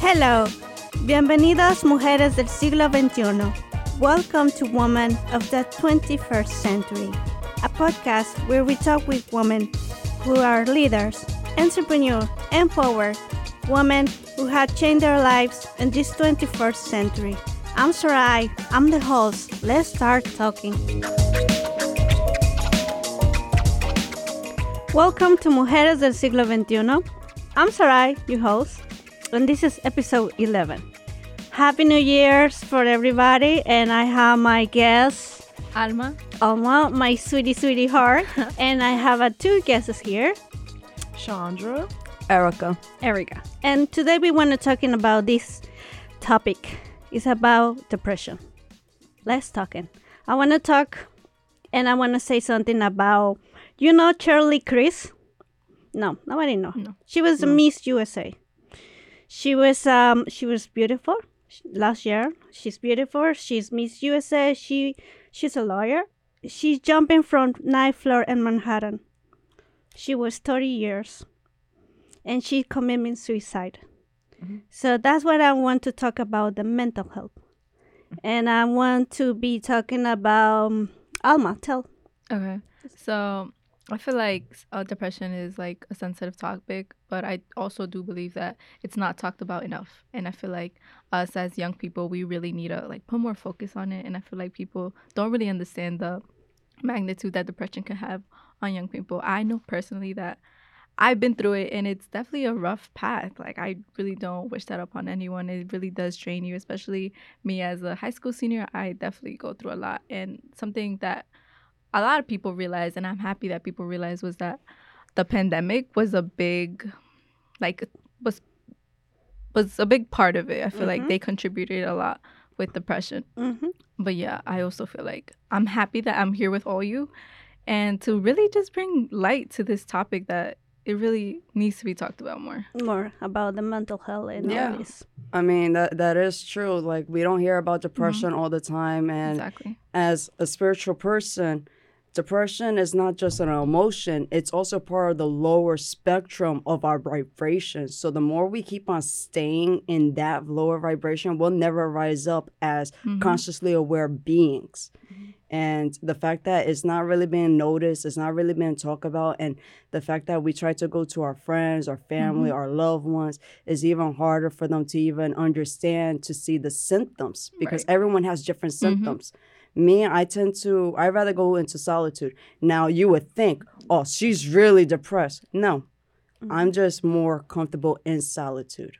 Hello, bienvenidas mujeres del siglo XXI. Welcome to Women of the 21st Century, a podcast where we talk with women who are leaders, entrepreneurs, empowered women who have changed their lives in this 21st century. I'm Sarai, I'm the host. Let's start talking. Welcome to Mujeres del Siglo XXI. I'm Sarai, your host, and this is episode 11. Happy New Year's for everybody, and I have my guest, Alma. Alma, my sweetie, sweetie heart, and I have uh, two guests here, Chandra. Erica. Erica. And today we want to talking about this topic. It's about depression. Let's talking. I want to talk, and I want to say something about. You know Cheslie Kryst? No, nobody know. No. She was Miss USA. She was um she was beautiful last year. She's beautiful. She's Miss USA. She she's a lawyer. She's jumping from ninth floor in Manhattan. She was 30 years and she committed suicide. So that's what I want to talk about the mental health. And I want to be talking about um, Alma, tell. Okay. So I feel like uh, depression is like a sensitive topic, but I also do believe that it's not talked about enough. And I feel like us as young people, we really need to like put more focus on it. And I feel like people don't really understand the magnitude that depression can have on young people. I know personally that I've been through it and it's definitely a rough path. Like I really don't wish that upon anyone. It really does drain you, especially me as a high school senior. I definitely go through a lot and something that a lot of people realized, and I'm happy that people realized, was that the pandemic was a big like was was a big part of it. I feel like Mhm. they contributed a lot with depression. Mm-hmm. But yeah, I also feel like I'm happy that I'm here with all you and to really just bring light to this topic that it really needs to be talked about more. More about the mental health and Yeah. all this. I mean that that is true. Like we don't hear about depression all the time and exactly. as a spiritual person, depression is not just an emotion, it's also part of the lower spectrum of our vibration. So the more we keep on staying in that lower vibration, we'll never rise up as Mhm. consciously aware beings. Mm-hmm. And the fact that it's not really being noticed, it's not really being talked about, and the fact that we try to go to our friends, our family, mm-hmm. our loved ones is even harder for them to even understand to see the symptoms because Right. everyone has different mm-hmm. symptoms. Me, I tend to, i rather go into solitude. Now, you would think, oh, she's really depressed. No, I'm just more comfortable in solitude.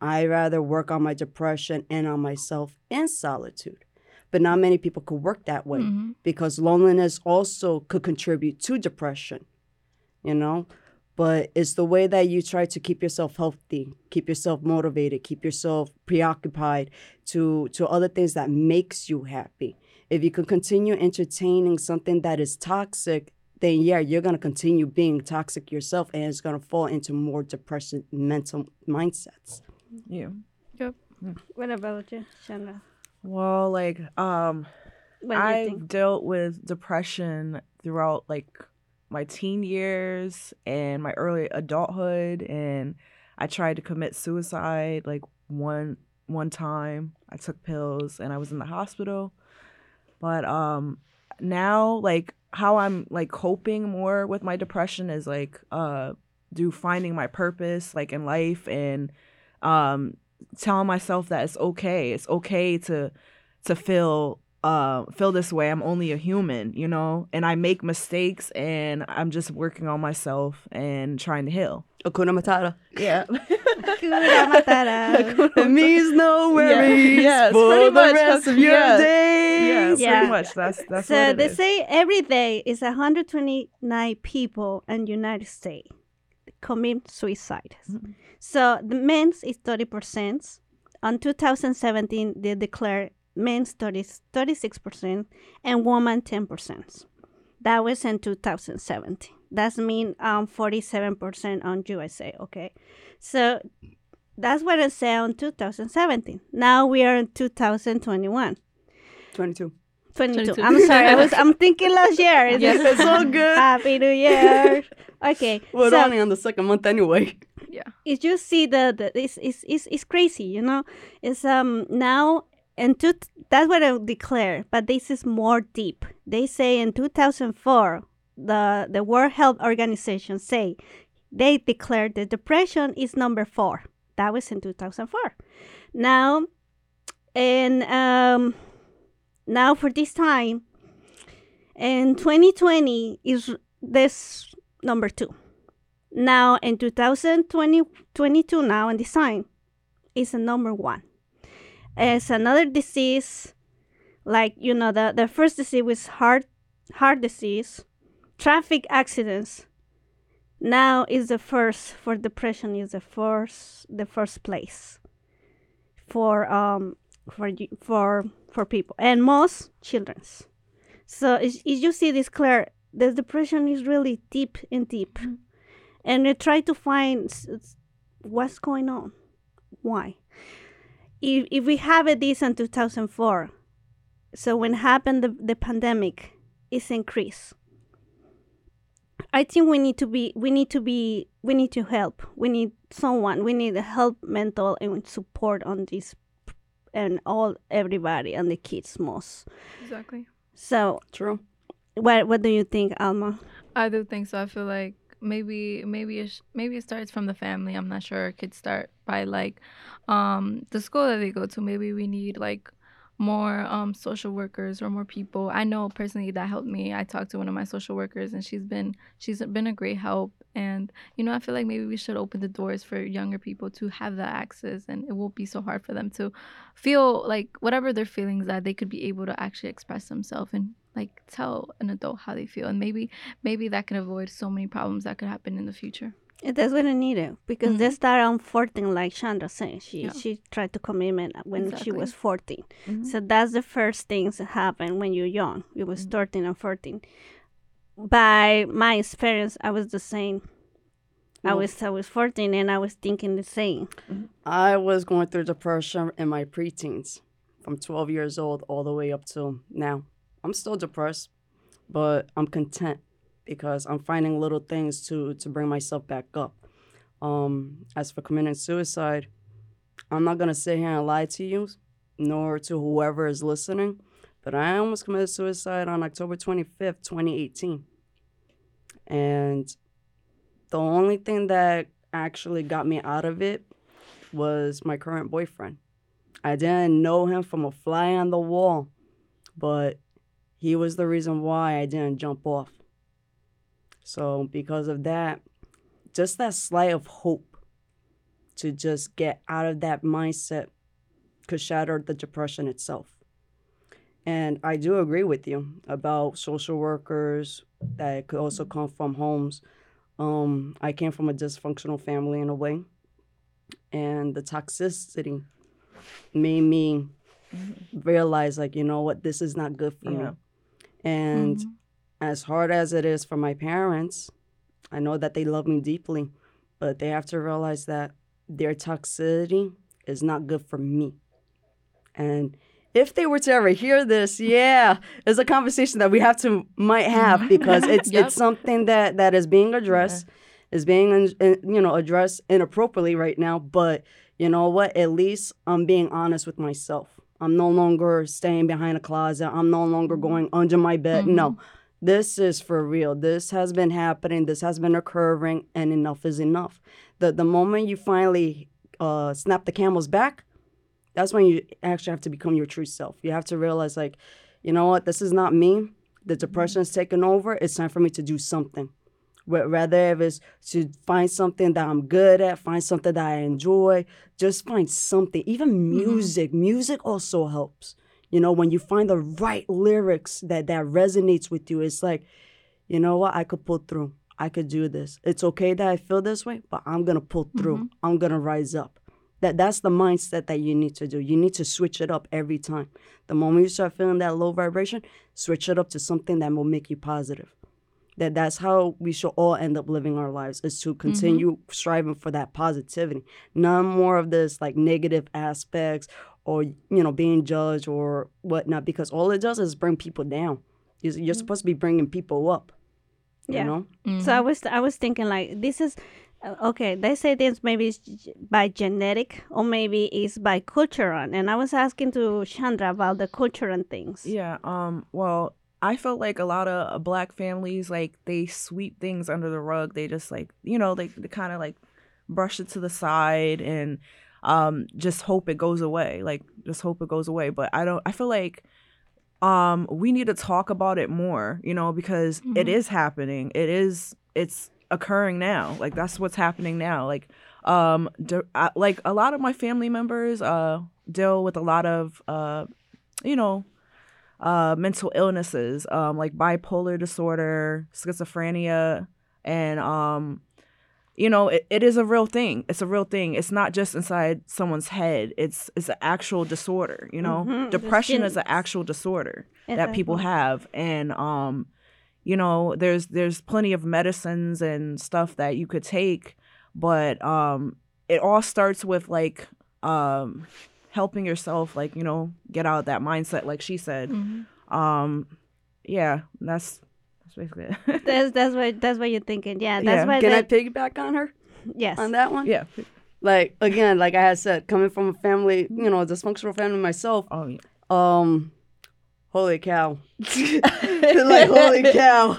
I rather work on my depression and on myself in solitude. But not many people could work that way Mhm. because loneliness also could contribute to depression, you know? But it's the way that you try to keep yourself healthy, keep yourself motivated, keep yourself preoccupied to to other things that makes you happy. If you can continue entertaining something that is toxic, then yeah, you're gonna continue being toxic yourself and it's gonna fall into more depression mental mindsets. Yeah. Yep. What about you, Shanna? Well, like, um, What I've dealt with depression throughout like my teen years and my early adulthood, and I tried to commit suicide like one one time. I took pills and I was in the hospital, but um, now like how I'm like coping more with my depression is like uh, do finding my purpose like in life and um telling myself that it's okay. It's okay to to feel uh feel this way. I'm only a human, you know, and I make mistakes and I'm just working on myself and trying to heal. Akuna Matata. Yeah. Hakuna Matata. it means no Yeah, worries yes, for pretty the much. rest of your Yeah. days. yeah, Yeah. pretty much. That's that's so what it they is. say every day is 129 people in United States commit suicide. Mm-hmm. So the men's is 30%. On 2017, they declared men's 30, 36% and women 10%. That was in 2017. That's mean um 47% on USA, okay? So that's what I say on 2017. Now we are in 2021. 22. 22. 22. I'm sorry. I was I'm thinking last year. It's Yes. It's all good. Happy New Year. Okay. We're so only on the second month anyway. Yeah. Is you see the, the it's, it's it's it's crazy, you know. It's um now and two, that's what I declare, but this is more deep. They say in 2004, the the World Health Organization say they declared that depression is number four. That was in 2004. Now, and um, now for this time, in 2020 is this number two. Now in 2020, 22 now in time is a number one. It's another disease, like you know the the first disease was heart heart disease, traffic accidents. Now is the first for depression is the first the first place for um for for for people and most children's. So as, you see this clear, the depression is really deep and deep, and we try to find what's going on, why. If if we have it this in two thousand four, so when happened the, the pandemic, it's increased. I think we need to be we need to be we need to help. We need someone. We need help mental and support on this and all everybody and the kids most. Exactly. So True. what what do you think, Alma? I do think so. I feel like maybe maybe it sh- maybe it starts from the family. I'm not sure. It could start by like um the school that they go to. Maybe we need like more um social workers or more people. I know personally that helped me. I talked to one of my social workers and she's been she's been a great help and you know I feel like maybe we should open the doors for younger people to have that access and it won't be so hard for them to feel like whatever their feelings are they could be able to actually express themselves and like tell an adult how they feel and maybe maybe that can avoid so many problems that could happen in the future. That's what I needed because they Mhm. start on 14, like Chandra said. She Yeah. she tried to commitment when she was 14. Mhm. So that's the first things that happen when you're young. You was Mm-hmm. 13 and 14. By my experience, I was the same. I was I was 14 and I was thinking the same. I was going through depression in my preteens, from 12 years old all the way up to now. I'm still depressed, but I'm content because I'm finding little things to to bring myself back up. Um, as for committing suicide, I'm not gonna sit here and lie to you, nor to whoever is listening, but I almost committed suicide on October 25th, 2018, and the only thing that actually got me out of it was my current boyfriend. I didn't know him from a fly on the wall, but he was the reason why I didn't jump off. So, because of that, just that slight of hope to just get out of that mindset could shatter the depression itself. And I do agree with you about social workers that could also come from homes. Um, I came from a dysfunctional family in a way, and the toxicity made me realize, like, you know what, this is not good for Yeah. me. And Mhm. As hard as it is for my parents, I know that they love me deeply, but they have to realize that their toxicity is not good for me. And if they were to ever hear this, yeah, it's a conversation that we have to might have because it's Yep. it's something that that is being addressed, is being you know addressed inappropriately right now. But you know what? At least I'm being honest with myself. I'm no longer staying behind a closet. I'm no longer mm-hmm. going under my bed. No, mm-hmm. This is for real. This has been happening. This has been occurring, and enough is enough. The the moment you finally uh, snap the camel's back, that's when you actually have to become your true self. You have to realize, like, you know what, this is not me. The depression is taking over. It's time for me to do something. Rather, if it's to find something that I'm good at, find something that I enjoy, just find something. Even music, music also helps. You know, when you find the right lyrics that that resonates with you, it's like, you know what, I could pull through. I could do this. It's okay that I feel this way, but I'm gonna pull through. Mm-hmm. I'm gonna rise up. That that's the mindset that you need to do. You need to switch it up every time. The moment you start feeling that low vibration, switch it up to something that will make you positive. That that's how we should all end up living our lives is to continue mm-hmm. striving for that positivity. None more of this like negative aspects or you know being judged or whatnot because all it does is bring people down. You're, you're supposed to be bringing people up. Yeah. You know? So I was I was thinking like this is uh, okay. They say this maybe it's by genetic or maybe it's by cultural. And I was asking to Chandra about the cultural things. Yeah. Um. Well, I felt like a lot of uh, black families like they sweep things under the rug. They just like you know they, they kind of like brush it to the side and um just hope it goes away. Like just hope it goes away. But I don't. I feel like um we need to talk about it more. You know because it Mhm. is happening. It is. It's occurring now. Like that's what's happening now. Like um d- I, like a lot of my family members uh deal with a lot of uh you know uh, mental illnesses um, like bipolar disorder, schizophrenia, and um, you know it, it is a real thing. It's a real thing. It's not just inside someone's head. It's it's an actual disorder. You know, Mhm. Depression is an actual disorder It's that people have, and um, you know there's there's plenty of medicines and stuff that you could take, but um, it all starts with like um helping yourself like you know get out of that mindset like she said Mhm. um yeah that's basically it That's that's what that's what you're thinking. Yeah, that's Yeah. why. Can I piggyback on her yes. on that one? yeah Like again, like I had said, coming from a family, you know, a dysfunctional family myself, oh yeah um holy cow like holy cow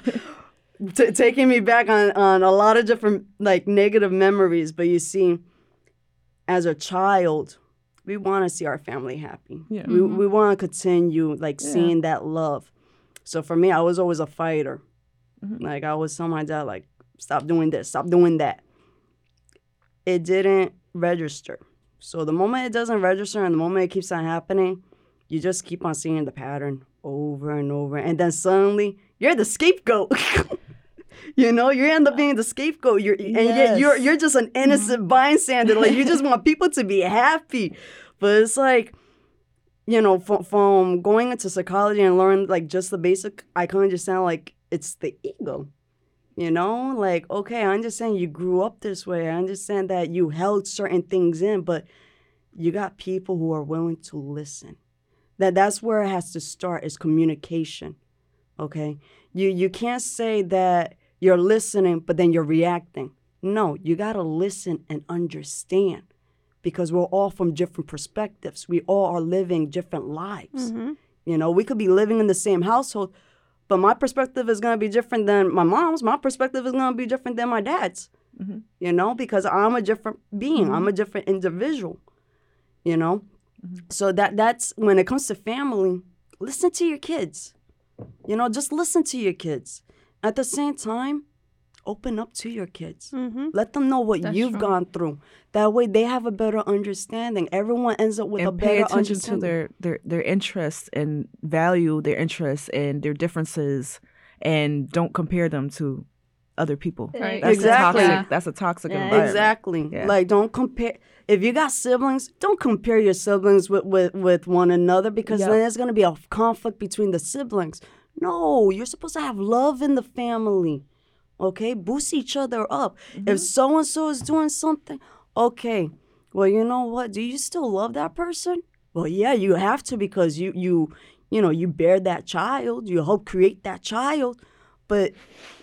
T- taking me back on on a lot of different like negative memories but you see as a child we want to see our family happy Yeah. we, Mhm. we want to continue like Yeah. seeing that love so for me i was always a fighter Mhm. like i was telling my dad like stop doing this stop doing that. It didn't register. So the moment it doesn't register and the moment it keeps on happening you just keep on seeing the pattern over and over. And then suddenly you're the scapegoat. You know you end up being the scapegoat. You're and yet you're you're just an innocent bystander. Like you just want people to be happy. But it's like you know from, from going into psychology and learning like just the basic i can understand like it's the ego you know? Like okay i understand you grew up this way. I understand that you held certain things in but you got people who are willing to listen. That that's where it has to start is communication okay? You you can't say that you're listening but then you're reacting. No you got to listen and understand because we're all from different perspectives. We all are living different lives. Hmm you know we could be living in the same household but my perspective is going to be different than my mom's. My perspective is going to be different than my dad's Mhm. you know because i'm a different being. I'm a different individual you know? So that that's when it comes to family listen to your kids. You know just listen to your kids. At the same time open up to your kids hmm let them know what That's you've true. gone through that way they have a better understanding everyone ends up with a and pay better attention to understanding their their their interests and value their interests and their differences and don't compare them to other people Right. that's Exactly. a Yeah. toxic that's a toxic Yeah. environment Exactly. Yeah. Like don't compare if you got siblings, don't compare your siblings with with, with one another because Yep. then there's gonna be a conflict between the siblings. No, you're supposed to have love in the family. Okay? Boost each other up. If so and so is doing something, okay. Well, you know what? Do you still love that person? Well, yeah, you have to because you you you know, you bear that child, you help create that child. But,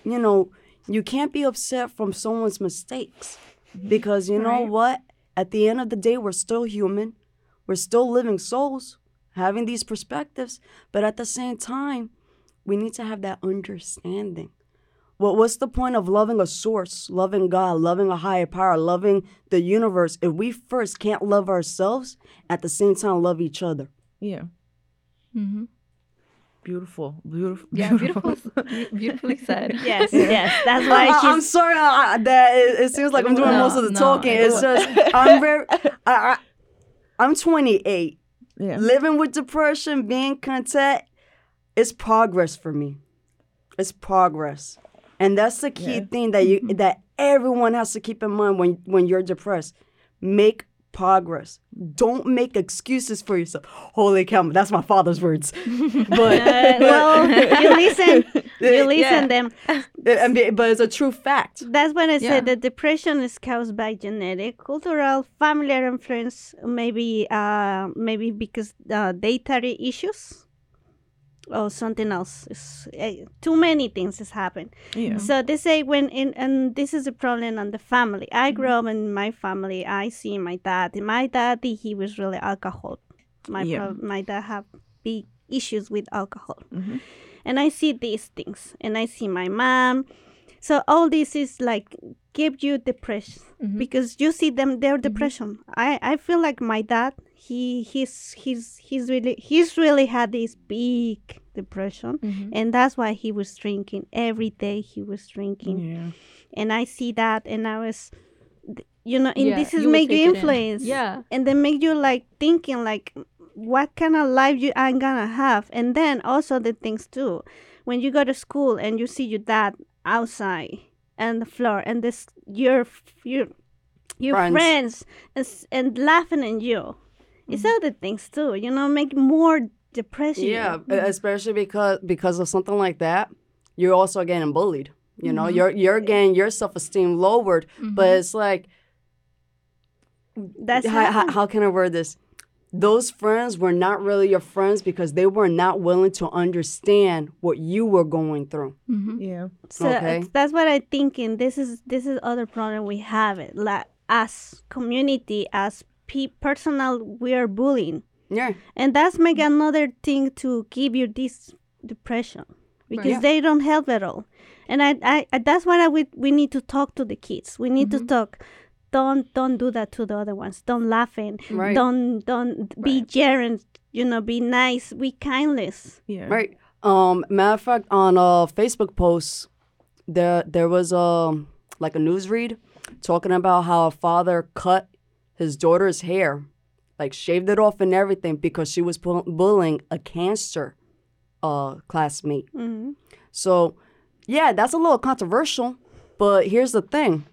you know, you can't be upset from someone's mistakes because you know Right. what? At the end of the day, we're still human. We're still living souls having these perspectives. But at the same time, we need to have that understanding. What what's the point of loving a source, loving God, loving a higher power, loving the universe if we first can't love ourselves at the same time love each other? yeah hmm beautiful beautiful Yeah, beautiful, beautifully said. Yes, yes. That's why I, I'm sorry uh, that it, it seems like I'm doing No, most of the no, talking. It's it's- just I'm very I, I, I'm 28. yeah Living with depression, being content, it's progress for me. It's progress, and that's the key Yeah. thing that you that everyone has to keep in mind when when you're depressed. Make progress. Don't make excuses for yourself. Holy cow, that's my father's words. But Uh, well, you listen. You Yeah. listen them. But it's a true fact. That's when I Yeah. said that depression is caused by genetic, cultural, familiar influence, maybe uh, maybe because uh, dietary issues. Or something else. It's, uh, too many things has happened. Yeah. So they say when in and this is a problem on the family. I grew up in my family. I see my dad. My daddy he was really alcohol. My Yeah. prob- my dad have big issues with alcohol, Mhm. and I see these things, and I see my mom. So all this is like give you depression Mhm. because you see them their depression. I I feel like my dad he he's he's he's really he's really had this big depression Mhm. and that's why he was drinking every day he was drinking Yeah. and i see that and i was you know and Yeah, this is make you it in. influence Yeah. and then make you like thinking like what kind of life you i'm gonna have and then also the things too when you go to school and you see your dad outside and the floor and this your your your Friends. friends, is, and laughing at you it's Mm-hmm. other things too you know make more depression Yeah, e- especially because because of something like that, you're also getting bullied. You know, you're you're getting your self esteem lowered. But it's like, that's how, how, how- how can I word this? Those friends were not really your friends because they were not willing to understand what you were going through. Mhm. Yeah. So Okay. that's what I thinking. This is this is other problem we have it. Like as community, as pe- personal, we are bullying, Yeah, and that's make another thing to give you this depression because Yeah. they don't help at all. And I, I, I that's why I, we we need to talk to the kids. We need to talk. Don't don't do that to the other ones. Don't laughing. Right. Don't don't be jeering. You know, be nice. Be kindness. Yeah. right. Um, matter of fact, on a Facebook post, there there was a like a news read talking about how a father cut his daughter's hair, like shaved it off and everything because she was bu- bullying a cancer uh classmate. hmm So, yeah, that's a little controversial, but here's the thing.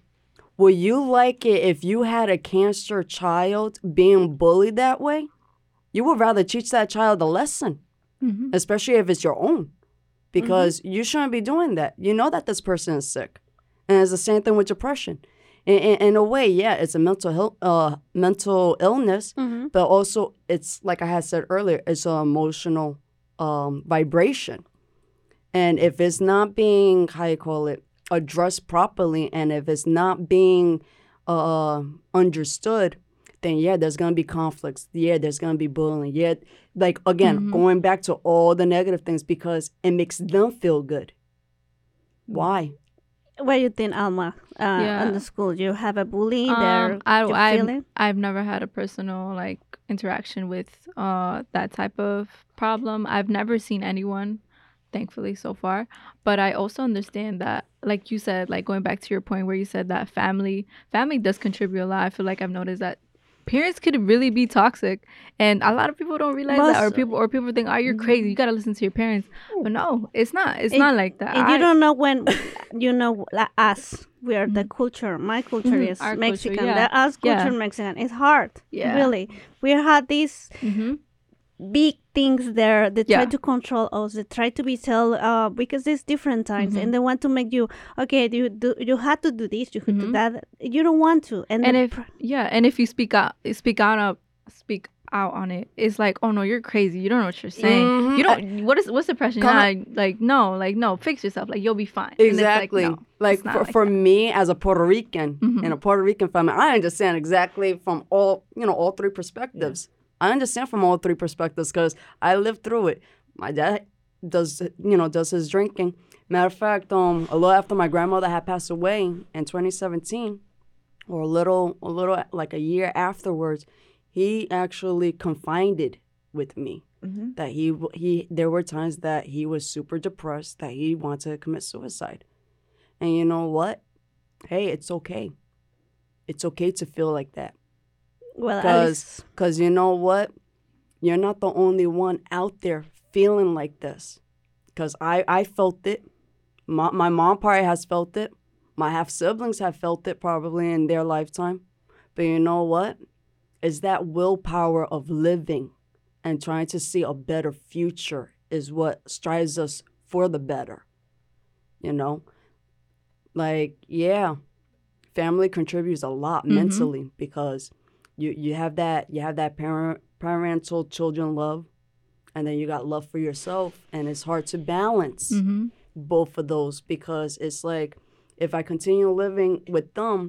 Would you like it if you had a cancer child being bullied that way? You would rather teach that child a lesson, Mhm. especially if it's your own, because you shouldn't be doing that. You know that this person is sick. And it's the same thing with depression. In, in, a way, yeah, it's a mental health, uh, mental illness, hmm but also it's like I had said earlier, it's an emotional um, vibration. And if it's not being how you call it addressed properly, and if it's not being uh, understood, then yeah, there's gonna be conflicts. Yeah, there's gonna be bullying. Yeah, like again, going back to all the negative things because it makes them feel good. Why? What do you think, Alma? Uh, Yeah. In the school, you have a bully there. Um, I, I've. I've never had a personal like interaction with uh that type of problem. I've never seen anyone, thankfully so far. But I also understand that, like you said, like going back to your point where you said that family family does contribute a lot. I feel like I've noticed that parents could really be toxic, and a lot of people don't realize that, or people or people think, "Oh, you're crazy. You gotta listen to your parents." But no, it's not. It's not like that. And you don't know when, you know, like us, we are the culture. My culture Mhm, is our culture, Mexican. yeah. The us culture Yeah. Mexican. It's hard. Yeah. Really. We had these Mhm. Big things there. They try to control us. They try to be tell uh because it's different times Mhm. and they want to make you okay. You do you had to do this. You could do Mhm. that. You don't want to. And, and if pr- yeah and if you speak out speak out up speak out on it it's like oh no you're crazy you don't know what you're saying Mhm. you don't what is what's depression Come yeah, like, like no like no fix yourself like you'll be fine And it's Exactly. like, Like, no, it's not for, like for that. me as a Puerto Rican Mhm. and a Puerto Rican family, I understand exactly from all you know all three perspectives. I understand from all three perspectives because I lived through it. My dad does you know does his drinking. Matter of fact, um, a little after my grandmother had passed away in 2017, or a little a little like a year afterwards, he actually confided with me Mhm. that he he there were times that he was super depressed that he wanted to commit suicide and you know what hey it's okay it's okay to feel like that well, because because you know what? You're not the only one out there feeling like this. Because i i felt it. My, my mom probably has felt it. My half siblings have felt it probably in their lifetime. But you know what? Is that willpower of living and trying to see a better future is what strives us for the better you know? Like yeah family contributes a lot Mhm. mentally because you you have that you have that parent parental children love and then you got love for yourself and it's hard to balance Mm-hmm. both of those because it's like if I continue living with them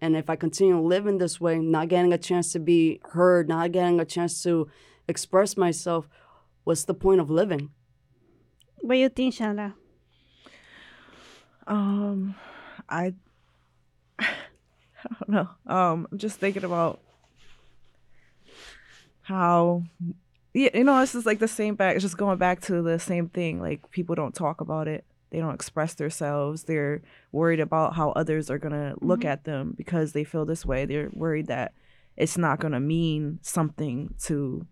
and if I continue living this way, not getting a chance to be heard, not getting a chance to express myself, what's the point of living? What do you think, Chandra? Um, I, I don't know. Um, I'm just thinking about how, yeah, you know, it's just like the same back. It's just going back to the same thing. Like people don't talk about it. They don't express themselves. They're worried about how others are gonna look Mhm. at them because they feel this way. They're worried that it's not gonna mean something to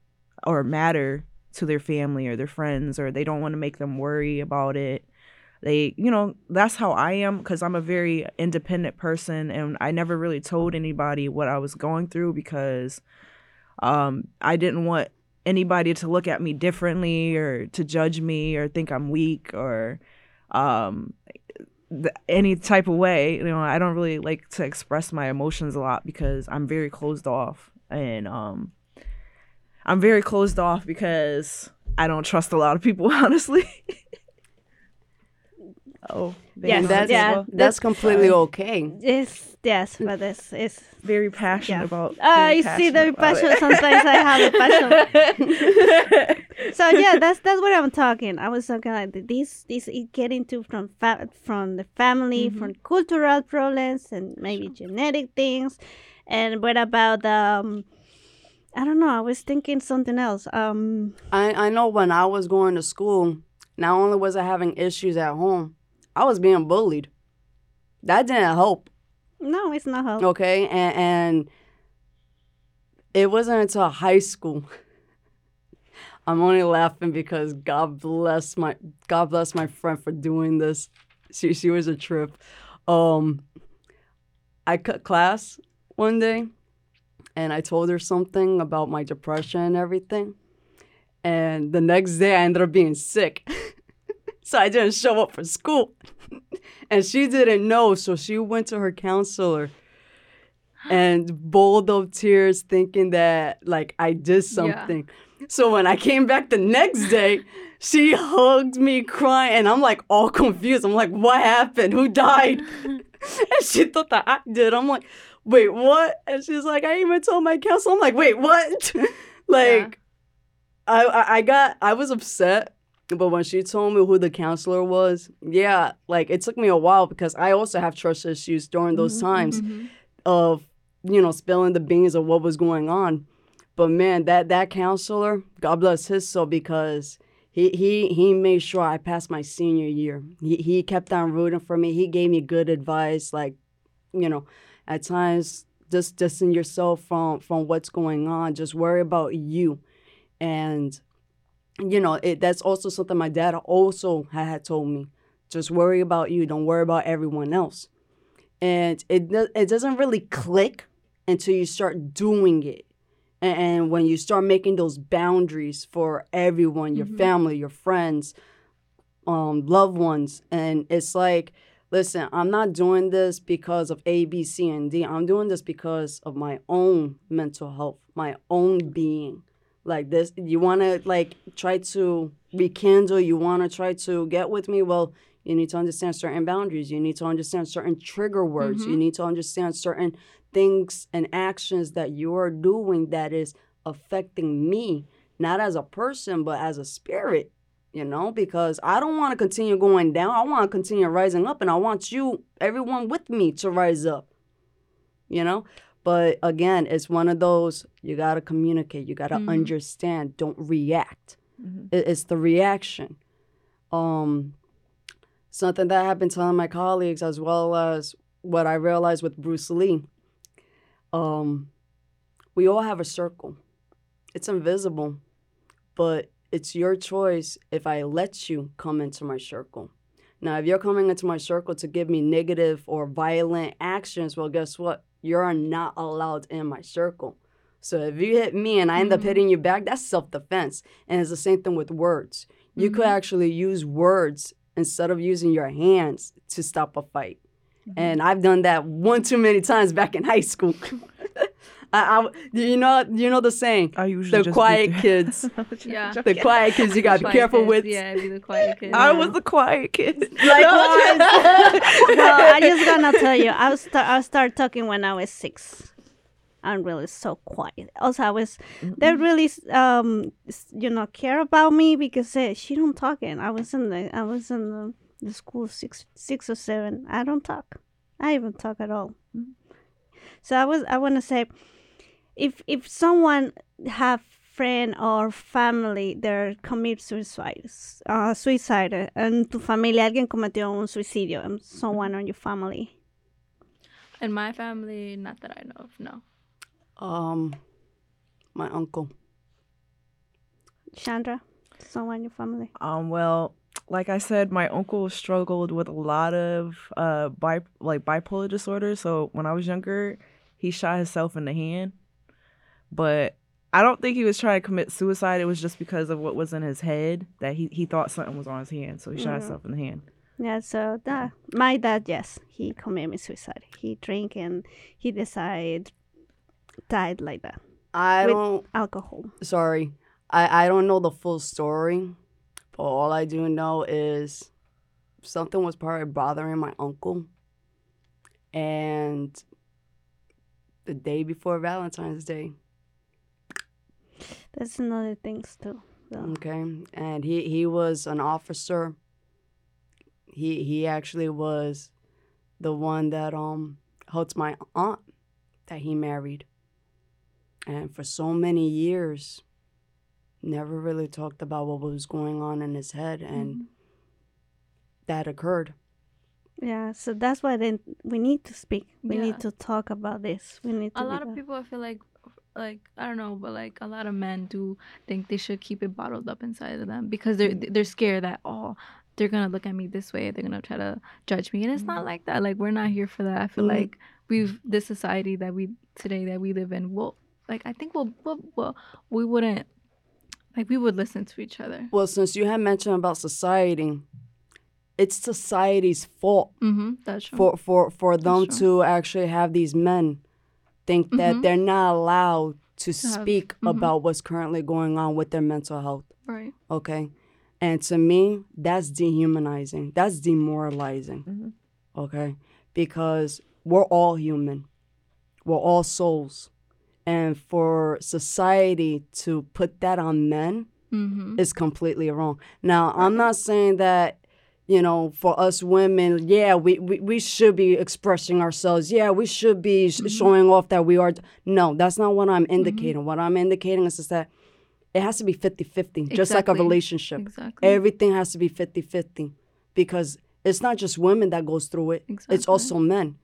or matter to their family or their friends, or they don't want to make them worry about it they you know that's how i am because i'm a very independent person and i never really told anybody what i was going through because um i didn't want anybody to look at me differently or to judge me or think i'm weak or um th- any type of way. You know i don't really like to express my emotions a lot because i'm very closed off and um i'm very closed off because i don't trust a lot of people honestly oh Yes, that's, yeah, that's, that's- completely okay. It's yes, but it's it's. very passionate Yeah. about I very see the passion. Sometimes I have the passion. so yeah, that's that's what I'm talking. I was talking like this this it get into from fa- from the family, Mhm. from cultural problems, and maybe genetic things. And what about um, I don't know. I was thinking something else. Um, I, I know when I was going to school, not only was I having issues at home, I was being bullied. That didn't help. no, it's not help. Okay, and, and it wasn't until high school. I'm only laughing because God bless my God bless my friend for doing this. She she was a trip. Um, I cut class one day, and I told her something about my depression and everything. And the next day, I ended up being sick, so I didn't show up for school. and she didn't know, so she went to her counselor and bowled up tears thinking that like I did something. So when I came back the next day, she hugged me crying and I'm like all confused. I'm like, what happened? Who died? and she thought that I did. I'm like, wait, what? And she's like, I even told my counselor. I'm like, wait, what? like I, I I got I was upset. But when she told me who the counselor was, yeah, like it took me a while because I also have trust issues during those Mhm, times Mm-hmm. of you know spilling the beans of what was going on. But man that that counselor god bless his soul because he he he made sure i passed my senior year. He, he kept on rooting for me. He gave me good advice like you know at times just distance yourself from from what's going on. Just worry about you. And you know it that's also something my dad also had told me just worry about you don't worry about everyone else. And it it doesn't really click until you start doing it and, and when you start making those boundaries for everyone your Mhm. family your friends um loved ones. And it's like listen i'm not doing this because of a b c and d. I'm doing this because of my own mental health my own being like this you want to like try to rekindle you want to try to get with me well you need to understand certain boundaries you need to understand certain trigger words you Mhm. need to understand certain things and actions that you're doing that is affecting me not as a person but as a spirit you know because i don't want to continue going down i want to continue rising up and i want you everyone with me to rise up you know but again it's one of those you got to communicate you got to Mhm. understand don't react. Mhm. it, it's the reaction. Um something that i've been telling my colleagues as well as what i realized with bruce lee. Um we all have a circle. It's invisible but it's your choice if i let you come into my circle. Now if you're coming into my circle to give me negative or violent actions well guess what you're not allowed in my circle so if you hit me and i end up Mhm. hitting you back that's self-defense and it's the same thing with words you could Mhm. actually use words instead of using your hands to stop a fight and I've done that one too many times back in high school. I, I, you know, you know the saying, I usually the just quiet the- kids. Yeah. The quiet kids, you gotta be careful kids. with. Yeah, be the quiet kid. I was the quiet kid. Likewise. well, I just gonna tell you, I was start I started talking when I was six. I'm really so quiet. Also, I was they really um you know care about me because uh, she don't talking. I was in the I was in the, the school six six or seven. I don't talk. I even talk at all. So I was I want to say, if if someone have friend or family that commit suicide, uh, suicide, en tu familia alguien cometió un suicidio, and someone on your family. In my family, not that I know of, no. um, my uncle. Chandra, someone in your family. Um, well, like I said, my uncle struggled with a lot of uh bi- like bipolar disorder. So when I was younger, he shot himself in the hand. But I don't think he was trying to commit suicide. It was just because of what was in his head that he, he thought something was on his hand, so he shot Mhm. himself in the hand. Yeah, so that my dad, yes, he committed suicide. He drank and he decided died like that. I With- don't. Alcohol. Sorry, I I don't know the full story, but all I do know is something was probably bothering my uncle, and the day before Valentine's Day, That's another thing too. So. okay, and he he was an officer. He he actually was the one that um helped my aunt that he married, and for so many years, never really talked about what was going on in his head, and that occurred. Yeah, so that's why then we need to speak. We Yeah. need to talk about this. We need to a lot of people i feel like like i don't know but like a lot of men do think they should keep it bottled up inside of them because they're Mm. they're scared that oh they're gonna look at me this way they're gonna try to judge me and it's Mm. not like that like we're not here for that i feel Mhm. like we've this society that we today that we live in will like i think we'll, we'll, we'll we wouldn't like we would listen to each other Well, since you had mentioned about society, it's society's fault mm-hmm for for for them to actually have these men think that Mhm. they're not allowed to speak mhm. about what's currently going on with their mental health. right Okay, and to me, that's dehumanizing. That's demoralizing. Mhm. Okay, because we're all human. We're all souls. And for society to put that on men mm-hmm is completely wrong. Now, I'm not saying that, you know, for us women, yeah, we, we, we should be expressing ourselves. Yeah, we should be sh- mm-hmm. showing off that we are. No, that's not what I'm mm-hmm. indicating. What I'm indicating is just that it has to be 50 50, just like a relationship. exactly Everything has to be 50 50 because it's not just women that goes through it, exactly. it's also men.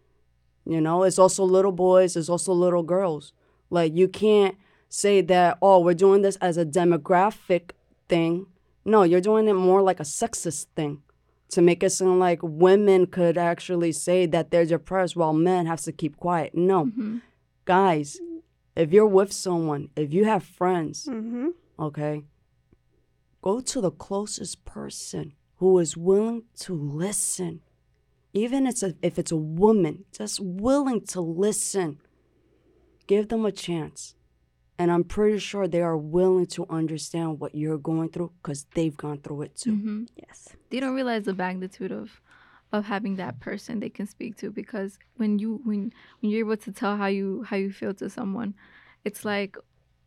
You know, it's also little boys, it's also little girls. Like, you can't say that, oh, we're doing this as a demographic thing. No, you're doing it more like a sexist thing to make it sound like women could actually say that they're depressed while men have to keep quiet. No, mm-hmm. guys, if you're with someone, if you have friends, Mhm. okay, go to the closest person who is willing to listen. Even it's a, if it's a woman, just willing to listen. Give them a chance. And I'm pretty sure they are willing to understand what you're going through because they've gone through it too. Mm-hmm. Yes. they don't realize the magnitude of of having that person they can speak to because when you when when you're able to tell how you how you feel to someone it's like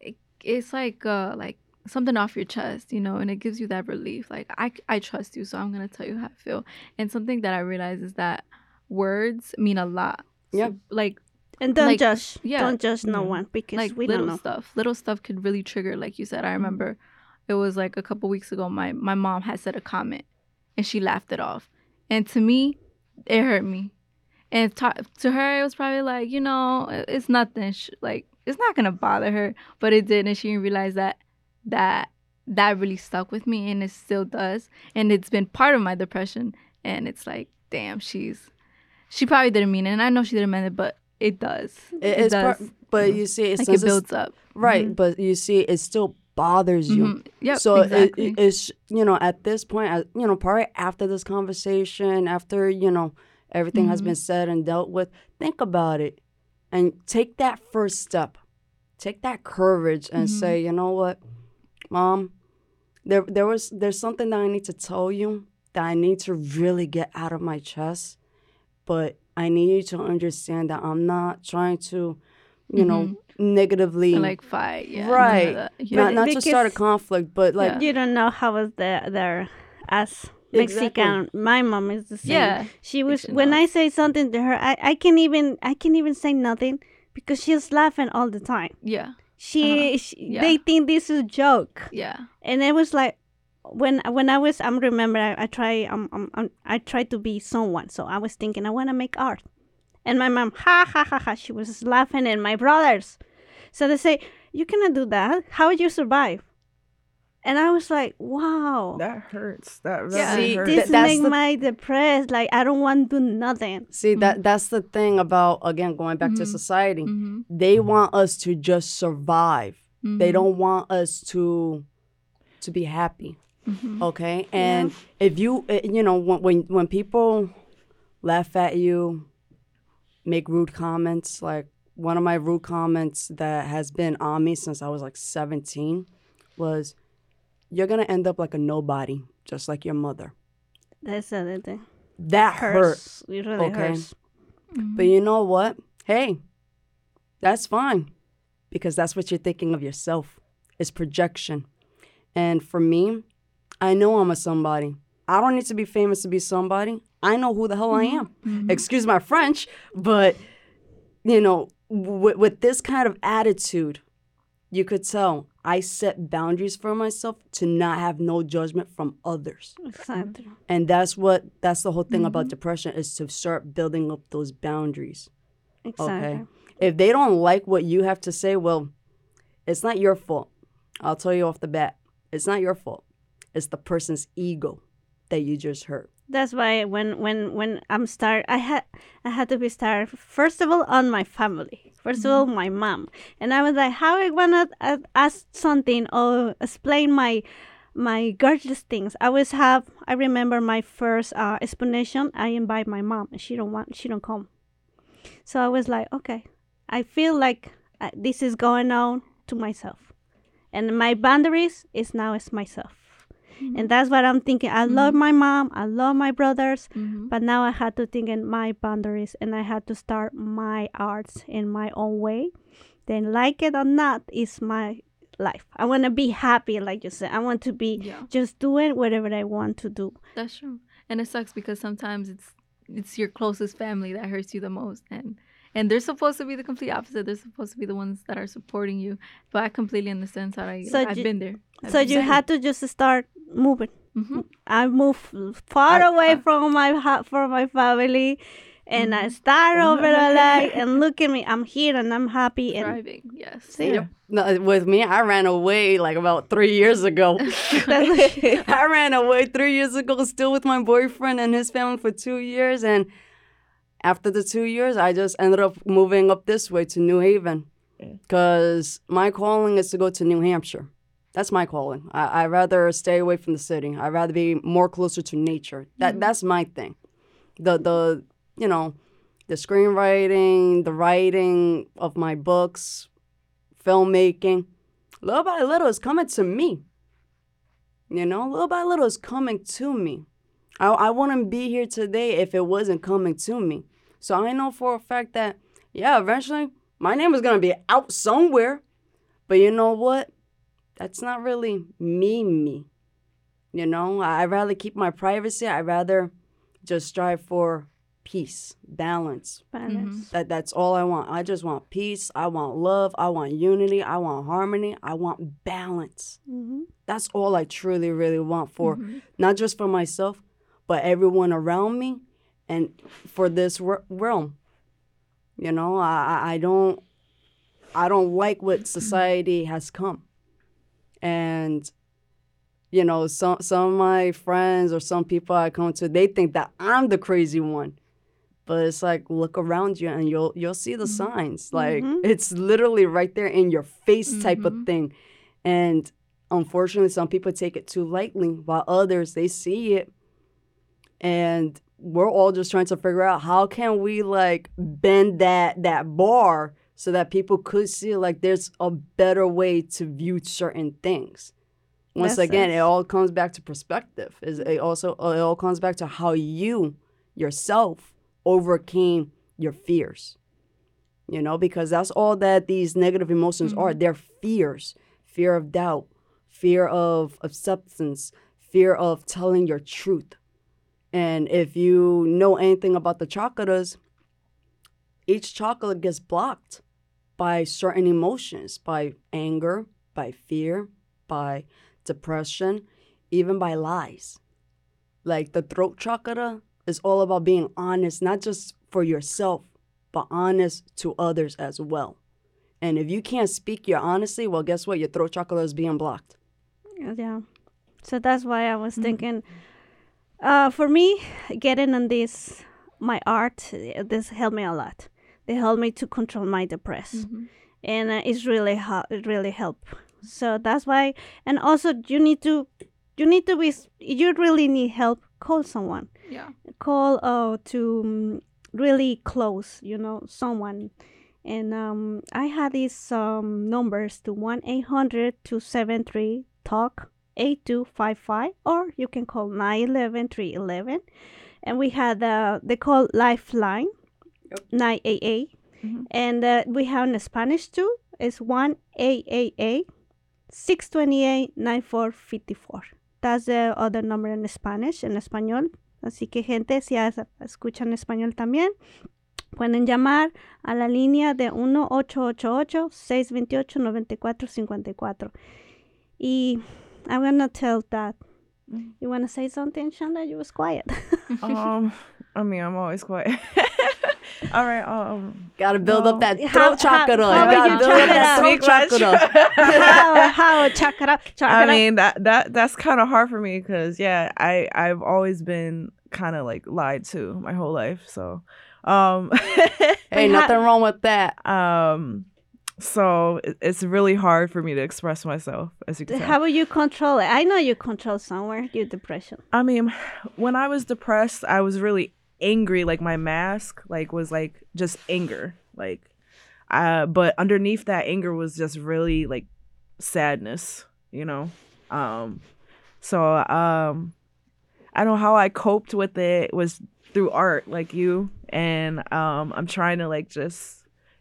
it, it's like uh like something off your chest you know and it gives you that relief like i i trust you so i'm gonna tell you how i feel and something that i realize is that words mean a lot So, Yep. like And don't Like, judge. yeah. Don't judge no Mhm. one because like we don't little know. stuff. Little stuff could really trigger like you said. I remember it was like a couple weeks ago my my mom had said a comment and she laughed it off. And to me it hurt me. And to, to her it was probably like you know it's nothing. Sh- like it's not gonna bother her but it did and she didn't realize that that that really stuck with me and it still does. And it's been part of my depression. And it's like damn she's she probably didn't mean it. And i know she didn't mean it but it does It- it's does. part, but you see, it, like it builds up right. But you see, it still bothers you. Mhm. Yep, so exactly. it, it's you know at this point, you know, probably after this conversation, after you know everything has Mhm. been said and dealt with, think about it, and take that first step. take that courage and Mhm. say, you know what, mom, there there was there's something that I need to tell you that I need to really get out of my chest, but I need you to understand that I'm not trying to, you know, negatively And, like fight. Yeah. Right. that. not not to start a conflict, but like Yeah. You don't know how was there there as Exactly. Mexican. My mom is the same. Yeah. She was should when know. I say something to her, I, I can even I can even say nothing because she's laughing all the time. Yeah. She, Uh-huh. she Yeah. they think this is a joke, Yeah. and it was like when when I was I'm remember I, I try um, um, um I try to be someone, so I was thinking I want to make art, and my mom ha ha ha ha she was laughing, and my brothers, so they say you cannot do that. How would you survive? And I was like, wow. That hurts. That Yeah. See, hurts. this that's make the- my depressed. Like I don't want to do nothing. see that that's the thing about again going back to Mhm. society. Mm-hmm. They want us to just survive. They don't want us to to be happy. Mm-hmm. Okay, and if you uh, you know when when when people laugh at you, make rude comments, like one of my rude comments that has been on me since I was like seventeen was, "You're gonna end up like a nobody, just like your mother." That's the other thing. That hurt. Hurts. It really Okay. hurts. But you know what? Hey, that's fine because that's what you're thinking of yourself. It's projection. And for me, I know I'm a somebody. I don't need to be famous to be somebody. I know who the hell I am. Mm-hmm. Excuse my French, but you know, with, with this kind of attitude, you could tell I set boundaries for myself to not have no judgment from others Exactly. and that's what that's the whole thing about depression is to start building up those boundaries Exactly. okay if they don't like what you have to say well it's not your fault i'll tell you off the bat it's not your fault it's the person's ego that you just heard. That's why when when when I'm start, I had I had to be start first of all on my family. 1st of all, my mom, and I was like, how I wanna uh, ask something or explain my my gorgeous things. I always have. I remember my first uh, explanation. I invite my mom, and she don't want. She don't come. So I was like, okay, I feel like uh, this is going on to myself, and my boundaries is now is myself. And that's what I'm thinking. I love my mom. I love my brothers. Mm-hmm. But now I had to think in my boundaries and I had to start my arts in my own way. Then, like it or not, is my life. I want to be happy, like you said. I want to be Yeah. just doing whatever I want to do. That's true. And it sucks because sometimes it's it's your closest family that hurts you the most and and they're supposed to be the complete opposite. They're supposed to be the ones that are supporting you. But I completely understand Sarah. So I've you- been there. I've so been you there. had to just start moving. Mhm. I moved far I- away I- from my ha- from my family, and Mm-hmm. I start over the life. And look at me, I'm here and I'm happy. And thriving. Yes. See? Yeah. no, with me i ran away like about three years ago i ran away three years ago still with my boyfriend and his family for two years and after the two years i just ended up moving up this way to new haven because my calling is to go to new hampshire that's my calling. I, i'd rather stay away from the city. I'd rather be more closer to nature. That mm-hmm. that's my thing. The the you know the screenwriting the writing of my books filmmaking little by little is coming to me. You know little by little is coming to me. I, I wouldn't be here today if it wasn't coming to me. So i know for a fact that yeah eventually my name is going to be out somewhere. But you know what that's not really me me you know I- i'd rather keep my privacy i'd rather just strive for peace balance balance. that that's all I want. I just want peace. I want love. I want unity. I want harmony. I want balance. hmm That's all I truly, really want for Mhm. not just for myself, but everyone around me, and for this re- realm. You know, I I- I don't I don't like what society has come, and you know some some of my friends or some people I come to they think that I'm the crazy one. But it's like look around you and you'll you'll see the signs. Like Mhm. it's literally right there in your face type of Mhm. thing. And unfortunately some people take it too lightly while others they see it and we're all just trying to figure out how can we like bend that that bar so that people could see like there's a better way to view certain things. Once That's again, it. it all comes back to perspective. Is it also it all comes back to how you yourself overcame your fears. You know, because that's all that these negative emotions are. Mm-hmm. They're fears. Fear of doubt, fear of acceptance, fear of telling your truth. And if you know anything about the chakras, each chakra gets blocked by certain emotions, by anger, by fear, by depression, even by lies. Like the throat chakra is all about being honest, not just for yourself, but honest to others as well. And if you can't speak your honesty, well, guess what? Your throat chakra is being blocked. Yeah. So that's why I was thinking, uh, for me, getting on this, my art, this helped me a lot. They helped me to control my depression, and uh, it's really hel- it really helped. So that's why, and also you need to, you need to be, you really need help. Call someone. Yeah. Call uh to um, really close, you know, someone. And um, I had these um, numbers to 1 800 273 TALK 8255, or you can call 911 311. And we had uh, they call Lifeline Yep. 988. Mhm. And uh, we have in Spanish too. It's 1 888 628 9454. That's the other number in Spanish, en español. Así que gente, si escuchan español también, pueden llamar a la línea de 1-888-628-9454. Y I'm gonna tell that. Mm. You wanna say something, Shanda? You was quiet. um, I mean, I'm always quiet. All right. Um, Gotta build Well, up that how- throat chakra. how- You how would gotta you build up that throat chakra. how, how, chakra, chakra. I mean that that that's kind of hard for me because yeah, I I've always been kind of like lied to my whole life. So, um, Hey, nothing wrong with that. um, so it- it's really hard for me to express myself, as you can tell. how will you control it? I know you control somewhere your depression. I mean, when I was depressed, I was really angry. Like my mask, like was like just anger. Like, uh, but underneath that anger was just really like sadness. You know, um, so um, I don't know how I coped with it was through art, like you, and um, I'm trying to like just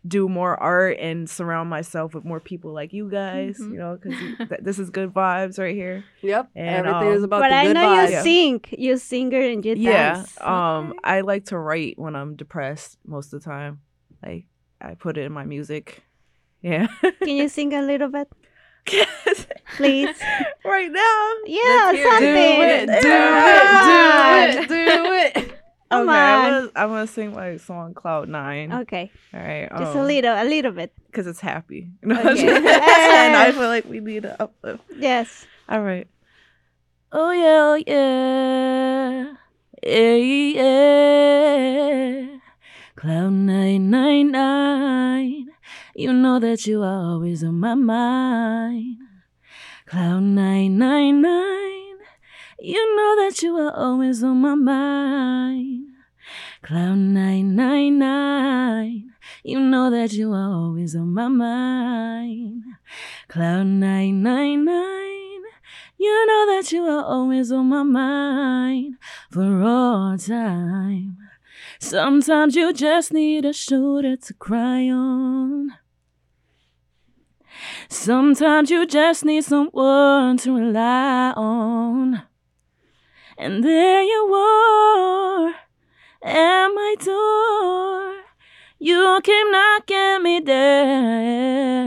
do more art and surround myself with more people like you guys. Mhm. You know, because th- this is good vibes right here. Yep. And, Everything is um, about but the I good know vibes. you sing. You singer and you yeah dance. um i like to write when i'm depressed most of the time like i put it in my music yeah Can you sing a little bit, please? right now Yeah, Do it, do it, do it, do it. Come okay I'm gonna, I'm gonna sing my song cloud nine. Okay, all right just a um, little, a little bit. because it's happy. Okay. and i feel like we need an uplift. Yes. all right oh yeah oh yeah. Yeah yeah. Cloud nine nine nine. You know that you are always on my mind. Cloud nine nine nine you know that you are always on my mind cloud nine nine nine you know that you are always on my mind cloud nine nine nine you know that you are always on my mind for all time. Sometimes you just need a shoulder to cry on. Sometimes you just need someone to rely on. And there you are at my door. You came knocking me down.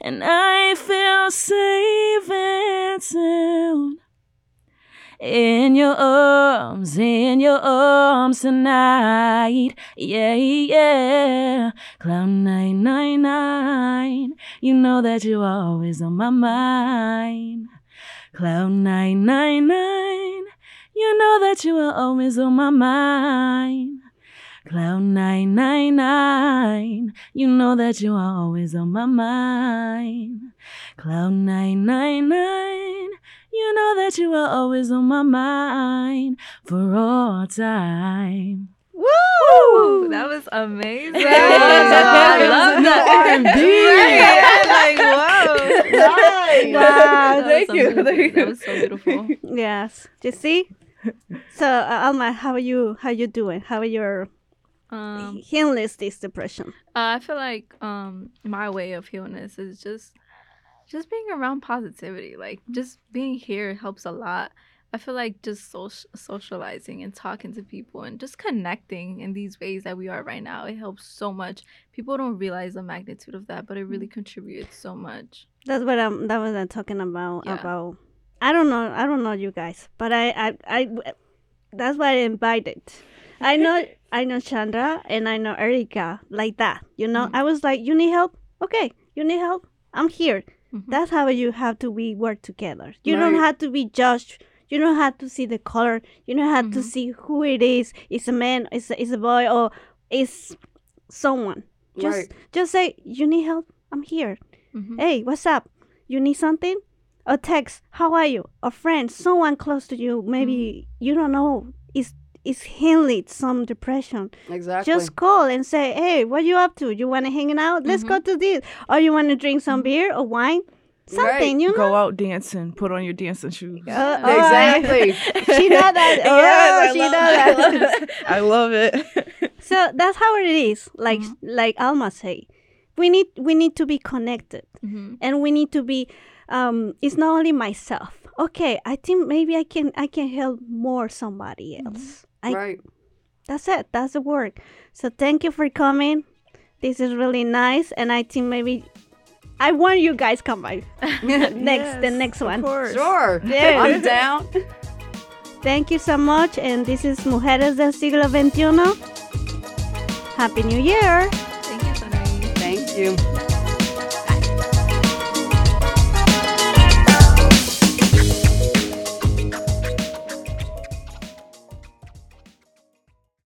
And I feel safe and sound in your arms, in your arms tonight. Yeah, yeah. Cloud nine nine nine. You know that you're always on my mind. Cloud nine nine nine. You know that you are always on my mind. Cloud nine nine nine. You know that you are always on my mind. Cloud nine nine nine. You know that you are always on my mind for all time. Ooh, that was amazing. That I love was that. in the R&B. Right, like, whoa. Wow, That thank was you, so thank you. That was so beautiful. Yes. You see? So, uh, Alma, how are you? How are you doing? How are your Um, healing this depression? Uh, I feel like um my way of healing this is just just being around positivity. Like just being here helps a lot. I feel like just social, socializing and talking to people and just connecting in these ways that we are right now. It helps so much. People don't realize the magnitude of that, but it really contributes so much. That's what I'm. That was I'm talking about. Yeah. About. I don't know. I don't know you guys, but I. I. I that's why I invited. I know. I know Chandra and I know Erica like that. You know. Mhm. I was like, you need help. Okay, you need help. I'm here. Mhm. That's how you have to we work together. You don't have to be judged. You don't have to see the color. You don't have to Mhm. see who it is. It's a man. It's a, it's a boy or it's someone. Just Right. just say you need help. I'm here. Mhm. Hey, what's up? You need something? A text. How are you? A friend, someone close to you. Maybe you don't know. Is is healing some depression? Exactly. Just call and say, hey, what you up to? You want to hanging out? Let's go to this. Or you want to drink some beer or wine? Something, you know. Go out dancing. Put on your dancing shoes. Uh, all right. exactly. she know that. Oh, Yes, I she love know it. that. I love it. so that's how it is. Like Mhm. like Alma say, we need we need to be connected. Mhm. and we need to be um it's not only myself okay i think maybe i can i can help more somebody else I, right. that's it that's the work so thank you for coming this is really nice and i think maybe i want you guys come by next the Yes, next of one course. Sure. Yeah. I'm down. thank you so much and this is mujeres del siglo xxi happy new year Thank you, Sonari. Thank you.